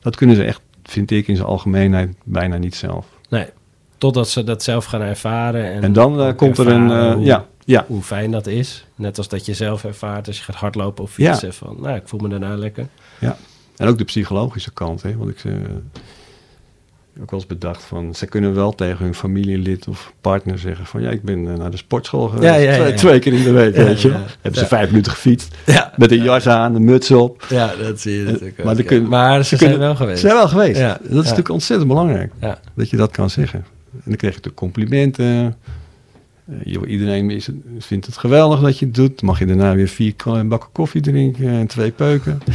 Dat kunnen ze echt, vind ik, in zijn algemeenheid bijna niet zelf. Nee, totdat ze dat zelf gaan ervaren. En, En, dan eh, komt er een, eh, hoe, ja, ja, hoe fijn dat is. Net als dat je zelf ervaart als je gaat hardlopen of Ja. fietsen. Van, nou, ik voel me daarna lekker. En ook de psychologische kant, hè? want ik heb ook wel eens bedacht van, ze kunnen wel tegen hun familielid of partner zeggen van, ja, ik ben eh, naar de sportschool geweest, Ja, ja, ja, twee, twee keer in de week, weet je. Hebben ze vijf minuten gefietst, met een jas aan, een muts op. ja dat zie je natuurlijk Maar ja. kun- Maar ze ze zijn kunnen- wel geweest. Ze zijn wel geweest. Ja, Dat is natuurlijk ontzettend belangrijk, dat je dat kan zeggen. En dan krijg je natuurlijk complimenten. Eh, joh, iedereen is, vindt het geweldig dat je het doet. Mag je daarna weer vier bakken koffie drinken en twee peuken.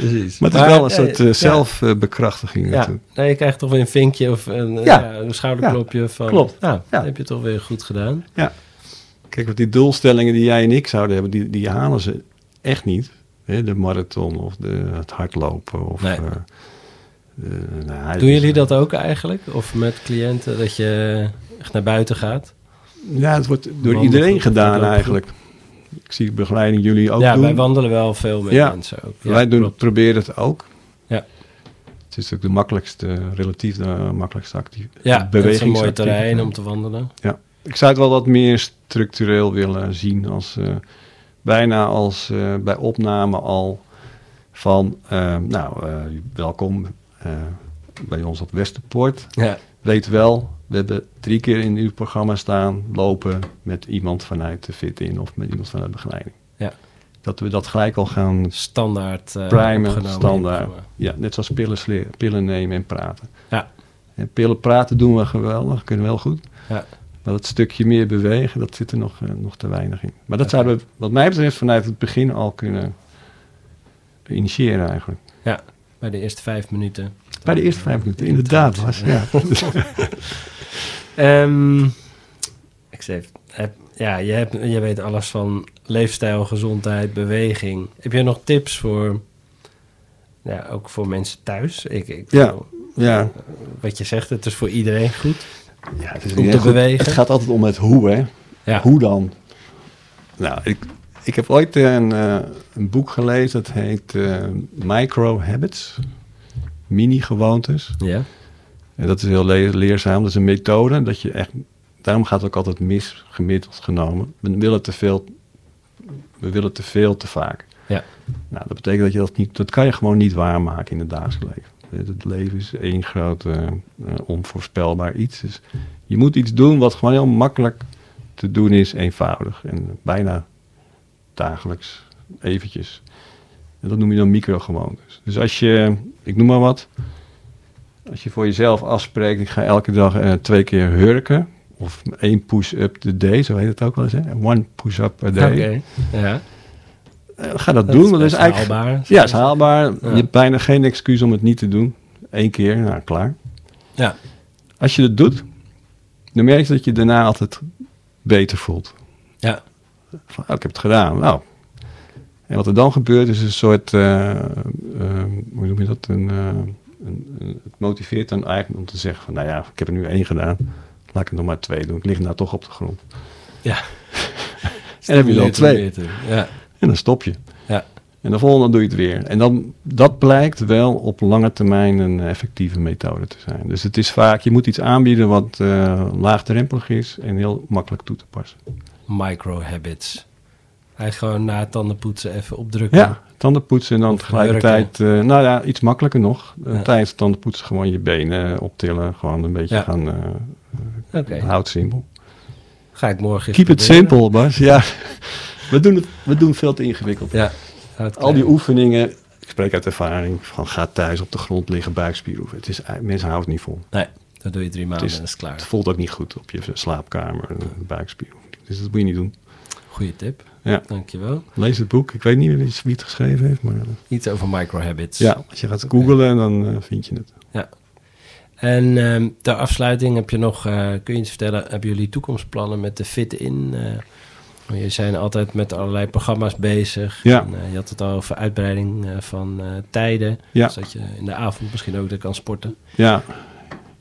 Precies. Maar het is wel een ja, soort eh, ja. zelfbekrachtiging Ja, je krijgt toch weer een vinkje of een, eh, Ja. ja, een schouderklopje van... klopt. Nou, Ja. dat heb je toch weer goed gedaan. Kijk, want die doelstellingen die jij en ik zouden hebben, die, die halen ze echt niet. Hè, de marathon of de, het hardlopen. Of, Nee. eh, eh, nou, Doen jullie dat ook eigenlijk? Of met cliënten, dat je echt naar buiten gaat? Ja, het wordt door Wandelen iedereen gedaan eigenlijk. Ik zie begeleiding jullie ook ja, doen. wij wandelen wel veel met Ja. mensen ook. Ja, Wij doen, klopt. proberen het ook. Ja. Het is ook de makkelijkste, relatief de makkelijkste actief, Ja, het is een mooi terrein om te wandelen. Ik zou het wel wat meer structureel willen zien. Als, eh, bijna als eh, bij opname al van... eh, nou, welkom bij ons op Westerpoort. Ja, Weet wel, we hebben drie keer in uw programma staan... lopen met iemand vanuit de fit in of met iemand vanuit begeleiding. Ja. Dat we dat gelijk al gaan standaard eh primen, opgenomen. standaard. het Ja, net zoals pillen, pillen nemen en praten. Ja. En pillen praten doen we geweldig, kunnen we wel goed. Ja. Maar dat stukje meer bewegen, dat zit er nog, eh, nog te weinig in. Maar dat zouden we, wat mij betreft, vanuit het begin al kunnen initiëren eigenlijk. programma. Bij de eerste vijf minuten. Bij de eerste vijf minuten, inderdaad. Was, ja. Ehm, ik zeg, heb, ja, je, hebt, je weet alles van leefstijl, gezondheid, beweging. Heb jij nog tips voor, ja, ook voor mensen thuis? Ik, ik, Ja. ja. Wat je zegt, het is voor iedereen goed. ja het, is Om te goed. bewegen. het gaat altijd om het hoe, hè. Ja, Hoe dan? Nou, ik, ik heb ooit een, eh, een boek gelezen, dat heet eh, Micro Habits. Mini-gewoontes. ja. En dat is heel le- leerzaam. Dat is een methode dat je echt. Daarom gaat het ook altijd mis, gemiddeld genomen. We willen te veel. We willen te veel te vaak. Ja. Nou, dat betekent dat je dat niet. Dat kan je gewoon niet waarmaken in het dagelijks leven. Het leven is één groot eh, eh, onvoorspelbaar iets. Dus je moet iets doen wat gewoon heel makkelijk te doen is, eenvoudig en bijna dagelijks eventjes. En dat noem je dan microgewoontes. Dus als je, ik noem maar wat, als je voor jezelf afspreekt, ik ga elke dag eh, twee keer hurken. Of één push-up a day, zo heet het ook wel eens. Hè? One push-up a Oké. day. Ja. Eh, ga dat, Dat doen. is want dat is eigenlijk, haalbaar. Ja, is haalbaar. Ja. Je hebt bijna geen excuus om het niet te doen. Eén keer, nou klaar. Ja. Als je het doet, dan merk je dat je daarna altijd beter voelt. Ja. Van, oh, ik heb het gedaan. Nou. En wat er dan gebeurt is een soort, eh, eh, hoe noem je dat? Een, eh, een, een- het motiveert dan eigenlijk om te zeggen van, nou ja, ik heb er nu één gedaan. Laat ik er nog maar twee doen. Ik lig nou toch op de grond. Ja. En dan heb je al twee. Ja. En dan stop je. Ja. En de volgende doe je het weer. En dan, dat blijkt wel op lange termijn een effectieve methode te zijn. Dus het is vaak, je moet iets aanbieden wat laagdrempelig is en heel makkelijk toe te passen. Micro habits. Hij gewoon na het tandenpoetsen even opdrukken. Ja, tanden poetsen en dan Of tegelijkertijd, eh, nou ja, iets makkelijker nog. Eh, Ja. Tijdens het tanden poetsen gewoon je benen optillen. Gewoon een beetje Ja. gaan, eh Oké. houd simpel. Ga ik morgen Keep it simple, Bas. Ja, we doen het we doen veel te ingewikkeld. Ja. Al die oefeningen, ik spreek uit ervaring, van ga thuis op de grond liggen, buikspieroefen. Het is, mensen houden het niet vol. Nee, dat doe je drie maanden is- en dat is klaar. Het voelt ook niet goed op je slaapkamer, buikspieroefening. Dus dat moet je niet doen. Goeie tip. Ja. Dankjewel. Lees het boek. Ik weet niet wie het geschreven heeft, maar eh, Iets over micro habits. ja, als je gaat googlen, dan eh, vind je het. En ehm, ter afsluiting heb je nog, eh, kun je iets vertellen, hebben jullie toekomstplannen met de Fit In? Eh je zijn altijd met allerlei programma's bezig. Ja. En, je had het al over uitbreiding van tijden. Ja. Zodat je in de avond misschien ook weer kan sporten. Ja,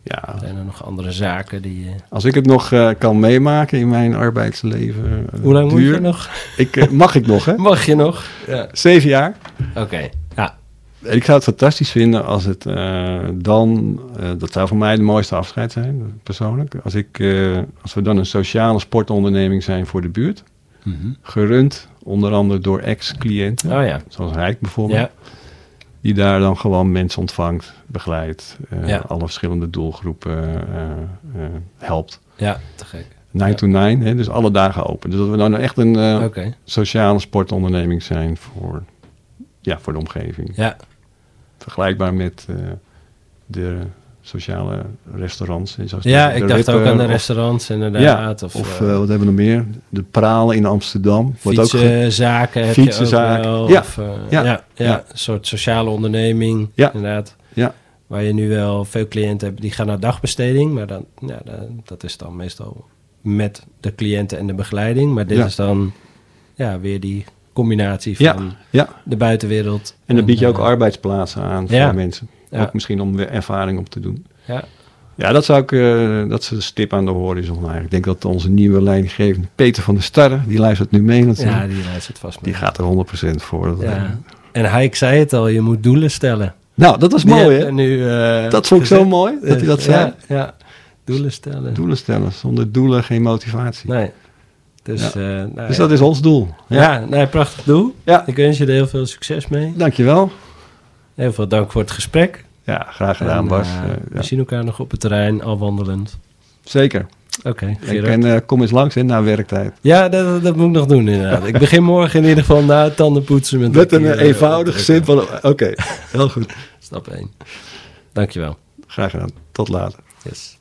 ja. Zijn er nog andere zaken die... eh, Als ik het nog eh, kan meemaken in mijn arbeidsleven. eh, Hoe lang moet je nog? Ik, eh, mag ik nog, hè? Mag je nog? Ja. Zeven jaar. Oké, ja. En ik zou het fantastisch vinden als het eh, dan, eh, dat zou voor mij de mooiste afscheid zijn, persoonlijk. Als, ik, eh, als we dan een sociale sportonderneming zijn voor de buurt. Mhm. Gerund, onder andere door ex-cliënten. Oh ja. Zoals Rijk bijvoorbeeld. Ja, Die daar dan gewoon mensen ontvangt, begeleidt. eh, Ja. Alle verschillende doelgroepen eh, eh, helpt. ja, te gek. 9 to 9, hè, dus alle dagen open. Dus dat we dan echt een sociale sportonderneming zijn voor, ja, voor de omgeving. ja. Vergelijkbaar met de sociale restaurants. zoals Ja, ik dacht ook aan de restaurants inderdaad. Ja, of of, eh, eh, wat hebben we nog meer? De Pralen in Amsterdam. Wordt ook ge- fietsenzaken heb je ook wel. Ja, Of, eh, ja, ja, ja, ja. een soort sociale onderneming Ja. inderdaad. Ja. Waar je nu wel veel cliënten hebt die gaan naar dagbesteding. Maar dan, ja, dat is dan meestal met de cliënten en de begeleiding. Maar dit is dan ja, weer die combinatie van de buitenwereld. En dan bied je ook arbeidsplaatsen aan voor mensen. Ja. Ook misschien om weer ervaring op te doen. Ja, Ja, dat zou ik, eh, dat is een stip aan de horizon eigenlijk. Ik denk dat onze nieuwe leidinggevende Peter van der Starre, die luistert nu mee natuurlijk. ja die luistert vast die mee. gaat er 100% voor. Ja. En hij, ik zei het al, je moet doelen stellen. Nou, dat was Die mooi hè? Nu, eh, Dat vond ik zo mooi, dat hij dat Ja, zei. Ja, doelen stellen. Doelen stellen, zonder doelen geen motivatie. Nee. Dus, Ja. eh, nou, Dus ja. dat is ons doel. Ja, nee, prachtig doel. Ja. Ik wens je er heel veel succes mee. Dankjewel. Heel veel dank voor het gesprek. Ja, graag gedaan En, Bas. eh, ja. We zien elkaar nog op het terrein, al wandelend. Zeker. Oké, en, eh, kom eens langs hè, na werktijd. Ja, dat, dat moet ik nog doen inderdaad. ik begin morgen in ieder geval na het tandenpoetsen. Met Met een keer, eh, eenvoudig, opdrukken. simpel... Oké, heel goed. Stap 1. Dankjewel. Graag gedaan. Tot later. Yes.